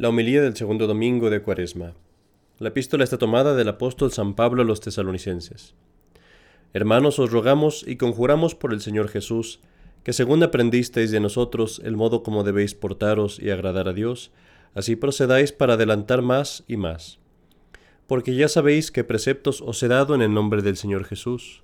La homilía del segundo domingo de Cuaresma. La epístola está tomada del apóstol San Pablo a los tesalonicenses. Hermanos, os rogamos y conjuramos por el Señor Jesús, que según aprendisteis de nosotros el modo como debéis portaros y agradar a Dios, así procedáis para adelantar más y más. Porque ya sabéis qué preceptos os he dado en el nombre del Señor Jesús.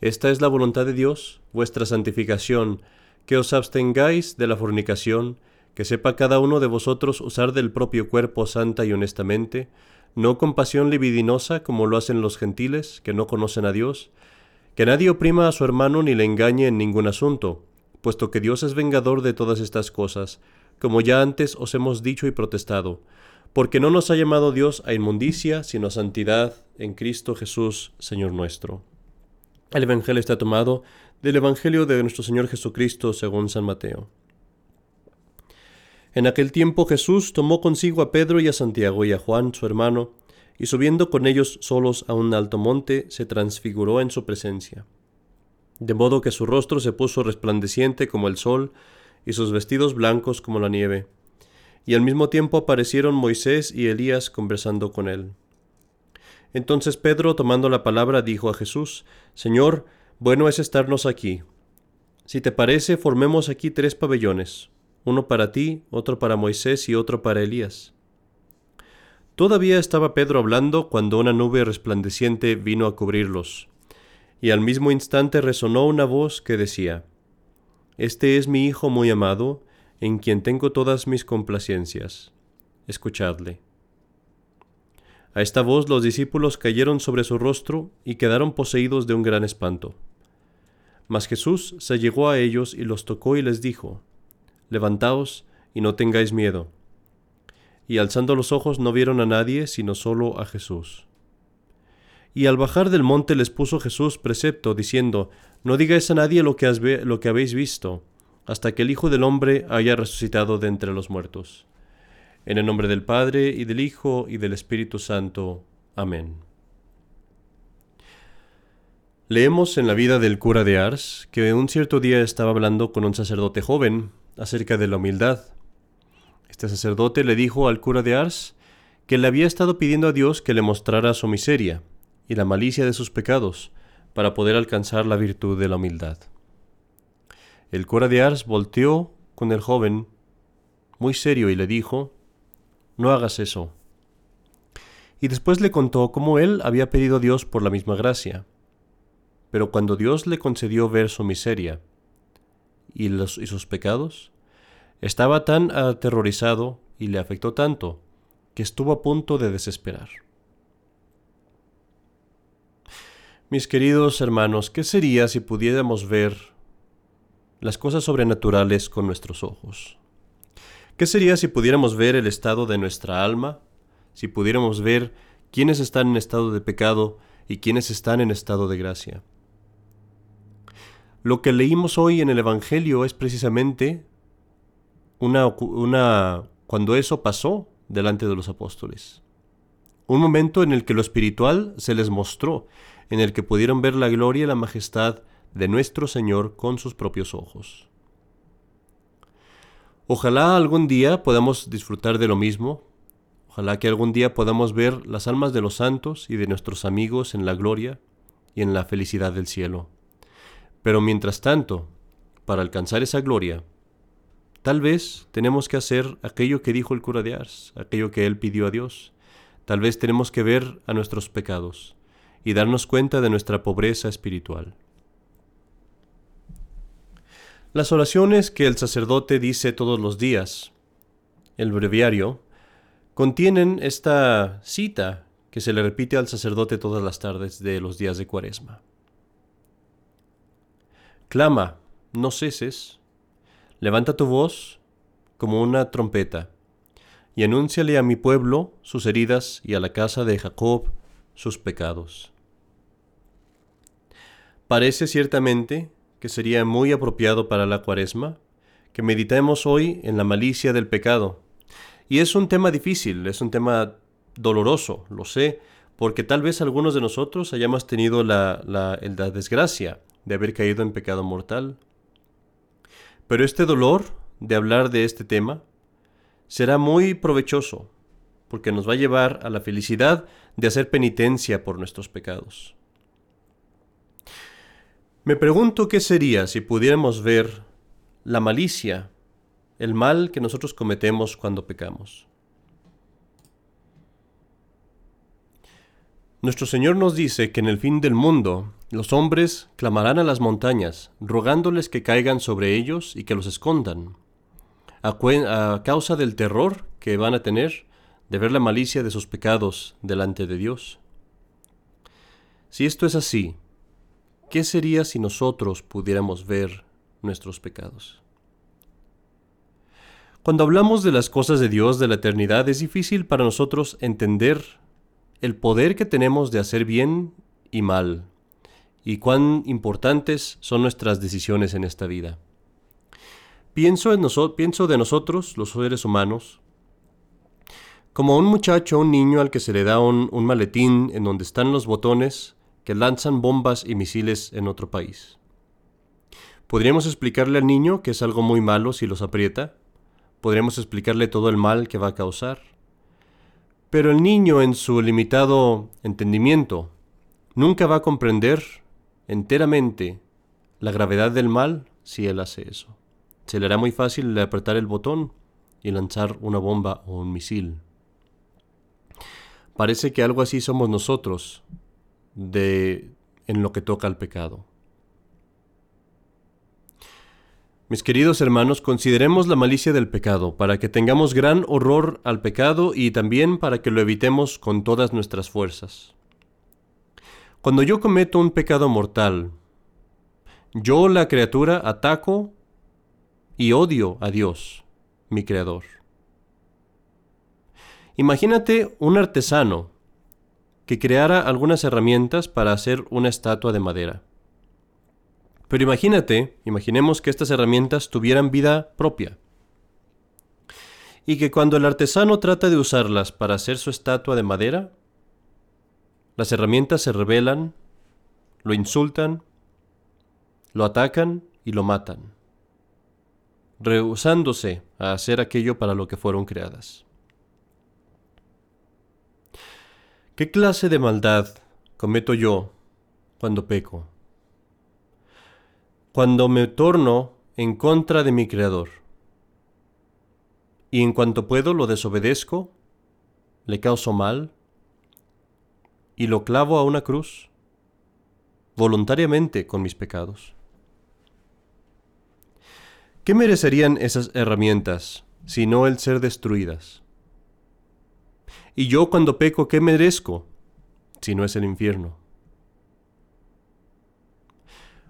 Esta es la voluntad de Dios, vuestra santificación, que os abstengáis de la fornicación, que sepa cada uno de vosotros usar del propio cuerpo santa y honestamente, no con pasión libidinosa como lo hacen los gentiles, que no conocen a Dios, que nadie oprima a su hermano ni le engañe en ningún asunto, puesto que Dios es vengador de todas estas cosas, como ya antes os hemos dicho y protestado, porque no nos ha llamado Dios a inmundicia, sino a santidad en Cristo Jesús, Señor nuestro. El Evangelio está tomado del Evangelio de nuestro Señor Jesucristo según San Mateo. En aquel tiempo Jesús tomó consigo a Pedro y a Santiago y a Juan su hermano, y subiendo con ellos solos a un alto monte, se transfiguró en su presencia. De modo que su rostro se puso resplandeciente como el sol, y sus vestidos blancos como la nieve. Y al mismo tiempo aparecieron Moisés y Elías conversando con él. Entonces Pedro, tomando la palabra, dijo a Jesús, Señor, bueno es estarnos aquí. Si te parece, formemos aquí tres pabellones, uno para ti, otro para Moisés y otro para Elías. Todavía estaba Pedro hablando cuando una nube resplandeciente vino a cubrirlos, y al mismo instante resonó una voz que decía, Este es mi Hijo muy amado, en quien tengo todas mis complacencias. Escuchadle. A esta voz los discípulos cayeron sobre su rostro y quedaron poseídos de un gran espanto. Mas Jesús se llegó a ellos y los tocó y les dijo, Levantaos y no tengáis miedo. Y alzando los ojos no vieron a nadie sino solo a Jesús. Y al bajar del monte les puso Jesús precepto, diciendo, No digáis a nadie lo que, lo que habéis visto, hasta que el Hijo del Hombre haya resucitado de entre los muertos. En el nombre del Padre, y del Hijo, y del Espíritu Santo. Amén. Leemos en la vida del cura de Ars que un cierto día estaba hablando con un sacerdote joven acerca de la humildad. Este sacerdote le dijo al cura de Ars que le había estado pidiendo a Dios que le mostrara su miseria y la malicia de sus pecados para poder alcanzar la virtud de la humildad. El cura de Ars volteó con el joven muy serio y le dijo, no hagas eso. Y después le contó cómo él había pedido a Dios por la misma gracia. Pero cuando Dios le concedió ver su miseria y, y sus pecados, estaba tan aterrorizado y le afectó tanto que estuvo a punto de desesperar. Mis queridos hermanos, ¿qué sería si pudiéramos ver las cosas sobrenaturales con nuestros ojos? ¿Qué sería si pudiéramos ver el estado de nuestra alma? Si pudiéramos ver quiénes están en estado de pecado y quiénes están en estado de gracia. Lo que leímos hoy en el Evangelio es precisamente una, una, cuando eso pasó delante de los apóstoles. Un momento en el que lo espiritual se les mostró, en el que pudieron ver la gloria y la majestad de nuestro Señor con sus propios ojos. Ojalá algún día podamos disfrutar de lo mismo. Ojalá que algún día podamos ver las almas de los santos y de nuestros amigos en la gloria y en la felicidad del cielo. Pero mientras tanto, para alcanzar esa gloria, tal vez tenemos que hacer aquello que dijo el cura de Ars, aquello que él pidió a Dios. Tal vez tenemos que ver a nuestros pecados y darnos cuenta de nuestra pobreza espiritual. Las oraciones que el sacerdote dice todos los días, el breviario, contienen esta cita que se le repite al sacerdote todas las tardes de los días de Cuaresma. Clama, no ceses, levanta tu voz como una trompeta, y anúnciale a mi pueblo sus heridas y a la casa de Jacob sus pecados. Parece ciertamente que sería muy apropiado para la cuaresma, que meditemos hoy en la malicia del pecado. Y es un tema difícil, es un tema doloroso, lo sé, porque tal vez algunos de nosotros hayamos tenido la, la, desgracia de haber caído en pecado mortal. Pero este dolor de hablar de este tema será muy provechoso, porque nos va a llevar a la felicidad de hacer penitencia por nuestros pecados. Me pregunto qué sería si pudiéramos ver la malicia, el mal que nosotros cometemos cuando pecamos. Nuestro Señor nos dice que en el fin del mundo los hombres clamarán a las montañas, rogándoles que caigan sobre ellos y que los escondan, a, causa del terror que van a tener de ver la malicia de sus pecados delante de Dios. Si esto es así, ¿qué sería si nosotros pudiéramos ver nuestros pecados? Cuando hablamos de las cosas de Dios de la eternidad es difícil para nosotros entender el poder que tenemos de hacer bien y mal, y cuán importantes son nuestras decisiones en esta vida. Pienso, en pienso de nosotros, los seres humanos, como un muchacho, un niño al que se le da un, un maletín en donde están los botones que lanzan bombas y misiles en otro país. Podríamos explicarle al niño que es algo muy malo si los aprieta, podríamos explicarle todo el mal que va a causar, pero el niño en su limitado entendimiento nunca va a comprender enteramente la gravedad del mal si él hace eso. Se le hará muy fácil apretar el botón y lanzar una bomba o un misil. Parece que algo así somos nosotros de en lo que toca al pecado. Mis queridos hermanos, consideremos la malicia del pecado, para que tengamos gran horror al pecado y también para que lo evitemos con todas nuestras fuerzas. Cuando yo cometo un pecado mortal, yo la criatura ataco y odio a Dios, mi Creador. Imagínate un artesano que creara algunas herramientas para hacer una estatua de madera. Pero imagínate, imaginemos que estas herramientas tuvieran vida propia. Y que cuando el artesano trata de usarlas para hacer su estatua de madera, las herramientas se rebelan, lo insultan, lo atacan y lo matan, rehusándose a hacer aquello para lo que fueron creadas. ¿Qué clase de maldad cometo yo cuando peco? cuando me torno en contra de mi Creador. Y en cuanto puedo lo desobedezco, le causo mal y lo clavo a una cruz voluntariamente con mis pecados. ¿Qué merecerían esas herramientas si no el ser destruidas? Y yo cuando peco, ¿qué merezco si no es el infierno?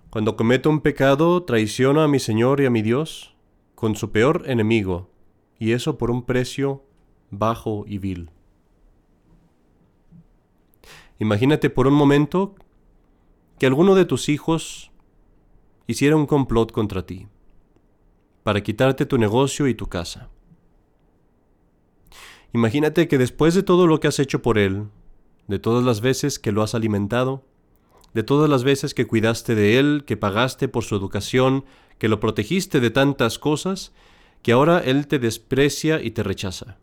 Cuando cometo un pecado, traiciono a mi Señor y a mi Dios con su peor enemigo, y eso por un precio bajo y vil. Imagínate por un momento que alguno de tus hijos hiciera un complot contra ti, para quitarte tu negocio y tu casa. Imagínate que después de todo lo que has hecho por él, de todas las veces que lo has alimentado, de todas las veces que cuidaste de él, que pagaste por su educación, que lo protegiste de tantas cosas, que ahora él te desprecia y te rechaza.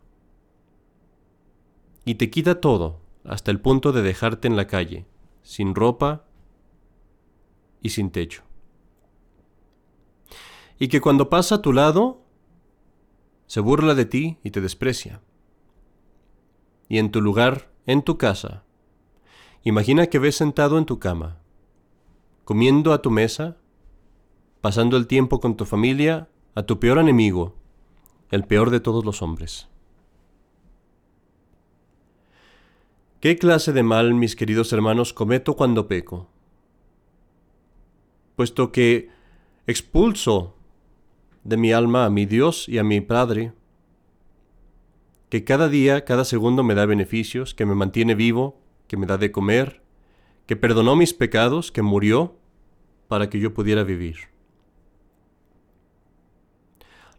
Y te quita todo, hasta el punto de dejarte en la calle, sin ropa y sin techo. Y que cuando pasa a tu lado, se burla de ti y te desprecia. Y en tu lugar, en tu casa, Imagina que ves sentado en tu cama, comiendo a tu mesa, pasando el tiempo con tu familia, a tu peor enemigo, el peor de todos los hombres. ¿Qué clase de mal, mis queridos hermanos, cometo cuando peco? Puesto que expulso de mi alma a mi Dios y a mi Padre, que cada día, cada segundo me da beneficios, que me mantiene vivo, que me da de comer, que perdonó mis pecados, que murió para que yo pudiera vivir.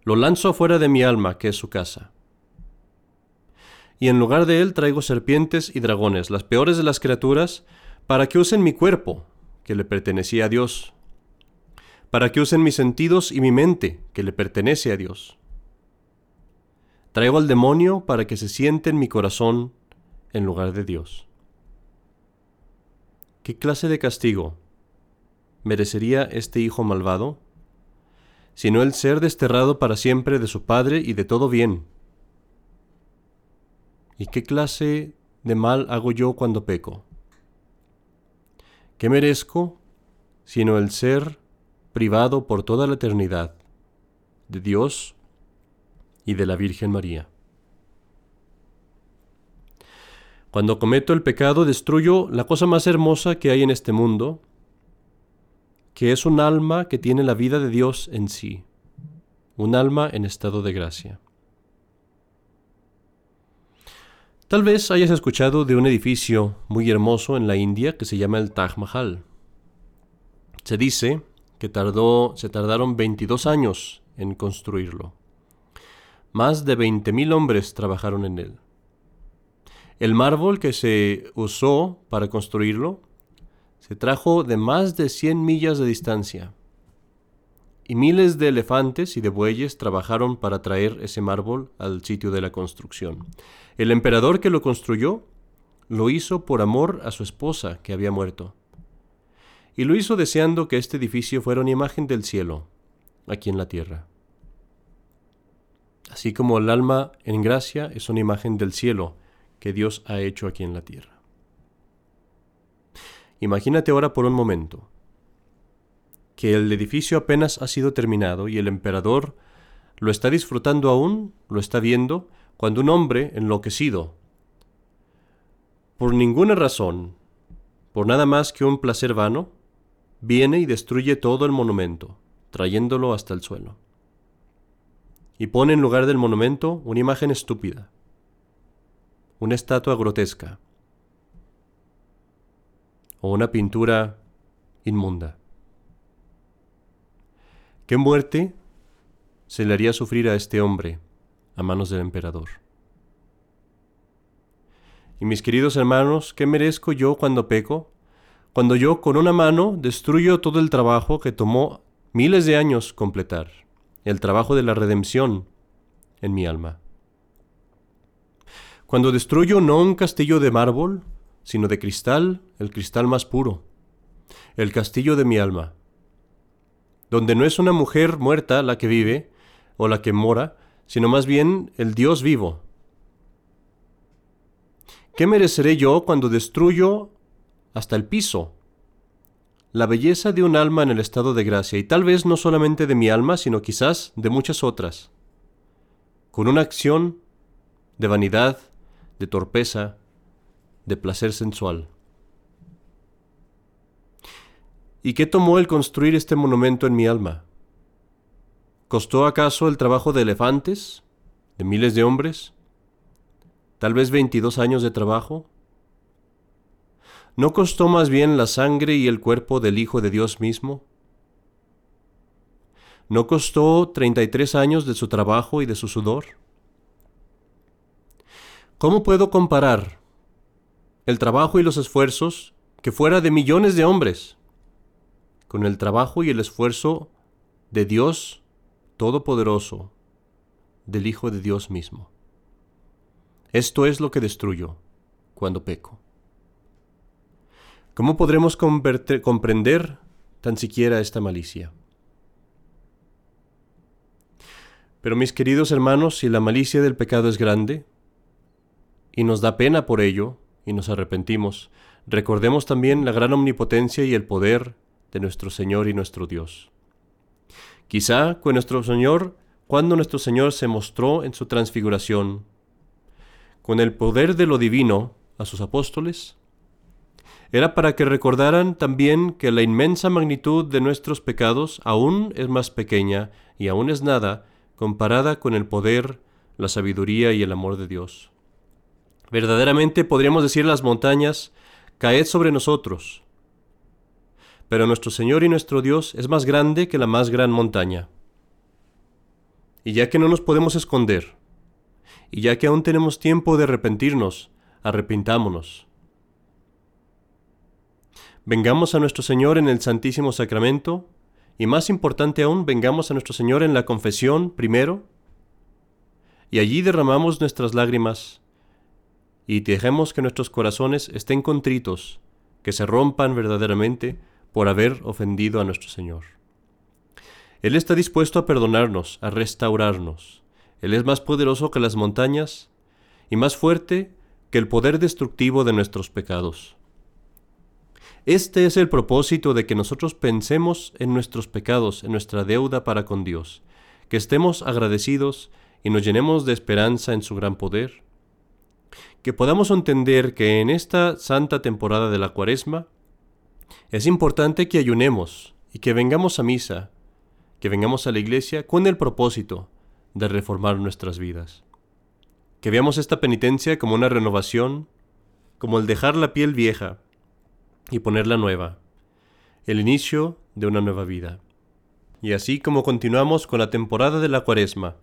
Lo lanzo afuera de mi alma, que es su casa. Y en lugar de él traigo serpientes y dragones, las peores de las criaturas, para que usen mi cuerpo, que le pertenecía a Dios, para que usen mis sentidos y mi mente, que le pertenece a Dios. Traigo al demonio para que se siente en mi corazón en lugar de Dios. ¿Qué clase de castigo merecería este hijo malvado? Sino el ser desterrado para siempre de su padre y de todo bien. ¿Y qué clase de mal hago yo cuando peco? ¿Qué merezco sino el ser privado por toda la eternidad de Dios y de la Virgen María? Cuando cometo el pecado destruyo la cosa más hermosa que hay en este mundo, que es un alma que tiene la vida de Dios en sí, un alma en estado de gracia. Tal vez hayas escuchado de un edificio muy hermoso en la India que se llama el Taj Mahal. Se dice que tardó, se tardaron 22 años en construirlo. Más de 20.000 hombres trabajaron en él. El mármol que se usó para construirlo se trajo de más de 100 millas de distancia. Y miles de elefantes y de bueyes trabajaron para traer ese mármol al sitio de la construcción. El emperador que lo construyó lo hizo por amor a su esposa que había muerto. Y lo hizo deseando que este edificio fuera una imagen del cielo, aquí en la tierra. Así como el alma en gracia es una imagen del cielo que Dios ha hecho aquí en la tierra. Imagínate ahora por un momento que el edificio apenas ha sido terminado y el emperador lo está disfrutando aún, lo está viendo, cuando un hombre enloquecido, por ninguna razón, por nada más que un placer vano, viene y destruye todo el monumento, trayéndolo hasta el suelo. Y pone en lugar del monumento una imagen estúpida, una estatua grotesca o una pintura inmunda. ¿Qué muerte se le haría sufrir a este hombre a manos del emperador? Y mis queridos hermanos, ¿qué merezco yo cuando peco? Cuando yo con una mano destruyo todo el trabajo que tomó miles de años completar, el trabajo de la redención en mi alma. Cuando destruyo no un castillo de mármol, sino de cristal, el cristal más puro, el castillo de mi alma, donde no es una mujer muerta la que vive o la que mora, sino más bien el Dios vivo. ¿Qué mereceré yo cuando destruyo hasta el piso la belleza de un alma en el estado de gracia, y tal vez no solamente de mi alma, sino quizás de muchas otras, con una acción de vanidad, de torpeza, de placer sensual. ¿Y qué tomó el construir este monumento en mi alma? ¿Costó acaso el trabajo de elefantes, de miles de hombres? ¿Tal vez 22 años de trabajo? ¿No costó más bien la sangre y el cuerpo del Hijo de Dios mismo? ¿No costó 33 años de su trabajo y de su sudor? ¿Cómo puedo comparar el trabajo y los esfuerzos que fuera de millones de hombres con el trabajo y el esfuerzo de Dios Todopoderoso, del Hijo de Dios mismo? Esto es lo que destruyo cuando peco. ¿Cómo podremos comprender tan siquiera esta malicia? Pero mis queridos hermanos, si la malicia del pecado es grande, y nos da pena por ello, y nos arrepentimos, recordemos también la gran omnipotencia y el poder de nuestro Señor y nuestro Dios. Quizá con nuestro Señor, cuando nuestro Señor se mostró en su transfiguración, con el poder de lo divino a sus apóstoles, era para que recordaran también que la inmensa magnitud de nuestros pecados aún es más pequeña y aún es nada comparada con el poder, la sabiduría y el amor de Dios. Verdaderamente podríamos decir las montañas, caed sobre nosotros. Pero nuestro Señor y nuestro Dios es más grande que la más gran montaña. Y ya que no nos podemos esconder, y ya que aún tenemos tiempo de arrepentirnos, arrepintámonos. Vengamos a nuestro Señor en el Santísimo Sacramento y más importante aún, vengamos a nuestro Señor en la confesión primero, y allí derramamos nuestras lágrimas, y dejemos que nuestros corazones estén contritos, que se rompan verdaderamente por haber ofendido a nuestro Señor. Él está dispuesto a perdonarnos, a restaurarnos. Él es más poderoso que las montañas y más fuerte que el poder destructivo de nuestros pecados. Este es el propósito de que nosotros pensemos en nuestros pecados, en nuestra deuda para con Dios, que estemos agradecidos y nos llenemos de esperanza en su gran poder, que podamos entender que en esta santa temporada de la cuaresma es importante que ayunemos y que vengamos a misa, que vengamos a la iglesia con el propósito de reformar nuestras vidas. Que veamos esta penitencia como una renovación, como el dejar la piel vieja y ponerla nueva, el inicio de una nueva vida. Y así como continuamos con la temporada de la cuaresma,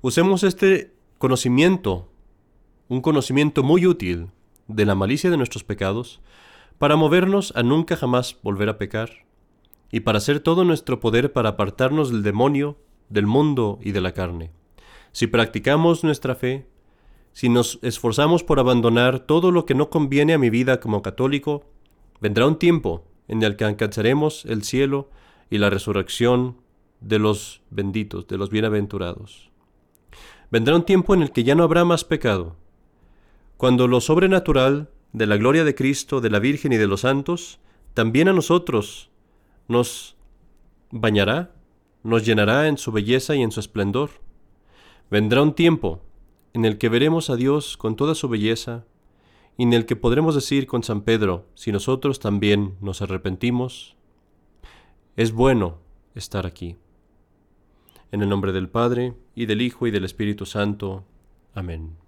usemos este conocimiento, un conocimiento muy útil de la malicia de nuestros pecados, para movernos a nunca jamás volver a pecar, y para hacer todo nuestro poder para apartarnos del demonio, del mundo y de la carne. Si practicamos nuestra fe, si nos esforzamos por abandonar todo lo que no conviene a mi vida como católico, vendrá un tiempo en el que alcanzaremos el cielo y la resurrección de los benditos, de los bienaventurados. Vendrá un tiempo en el que ya no habrá más pecado, cuando lo sobrenatural de la gloria de Cristo, de la Virgen y de los santos, también a nosotros nos bañará, nos llenará en su belleza y en su esplendor. Vendrá un tiempo en el que veremos a Dios con toda su belleza, y en el que podremos decir con San Pedro, si nosotros también nos arrepentimos, es bueno estar aquí. En el nombre del Padre, y del Hijo, y del Espíritu Santo. Amén.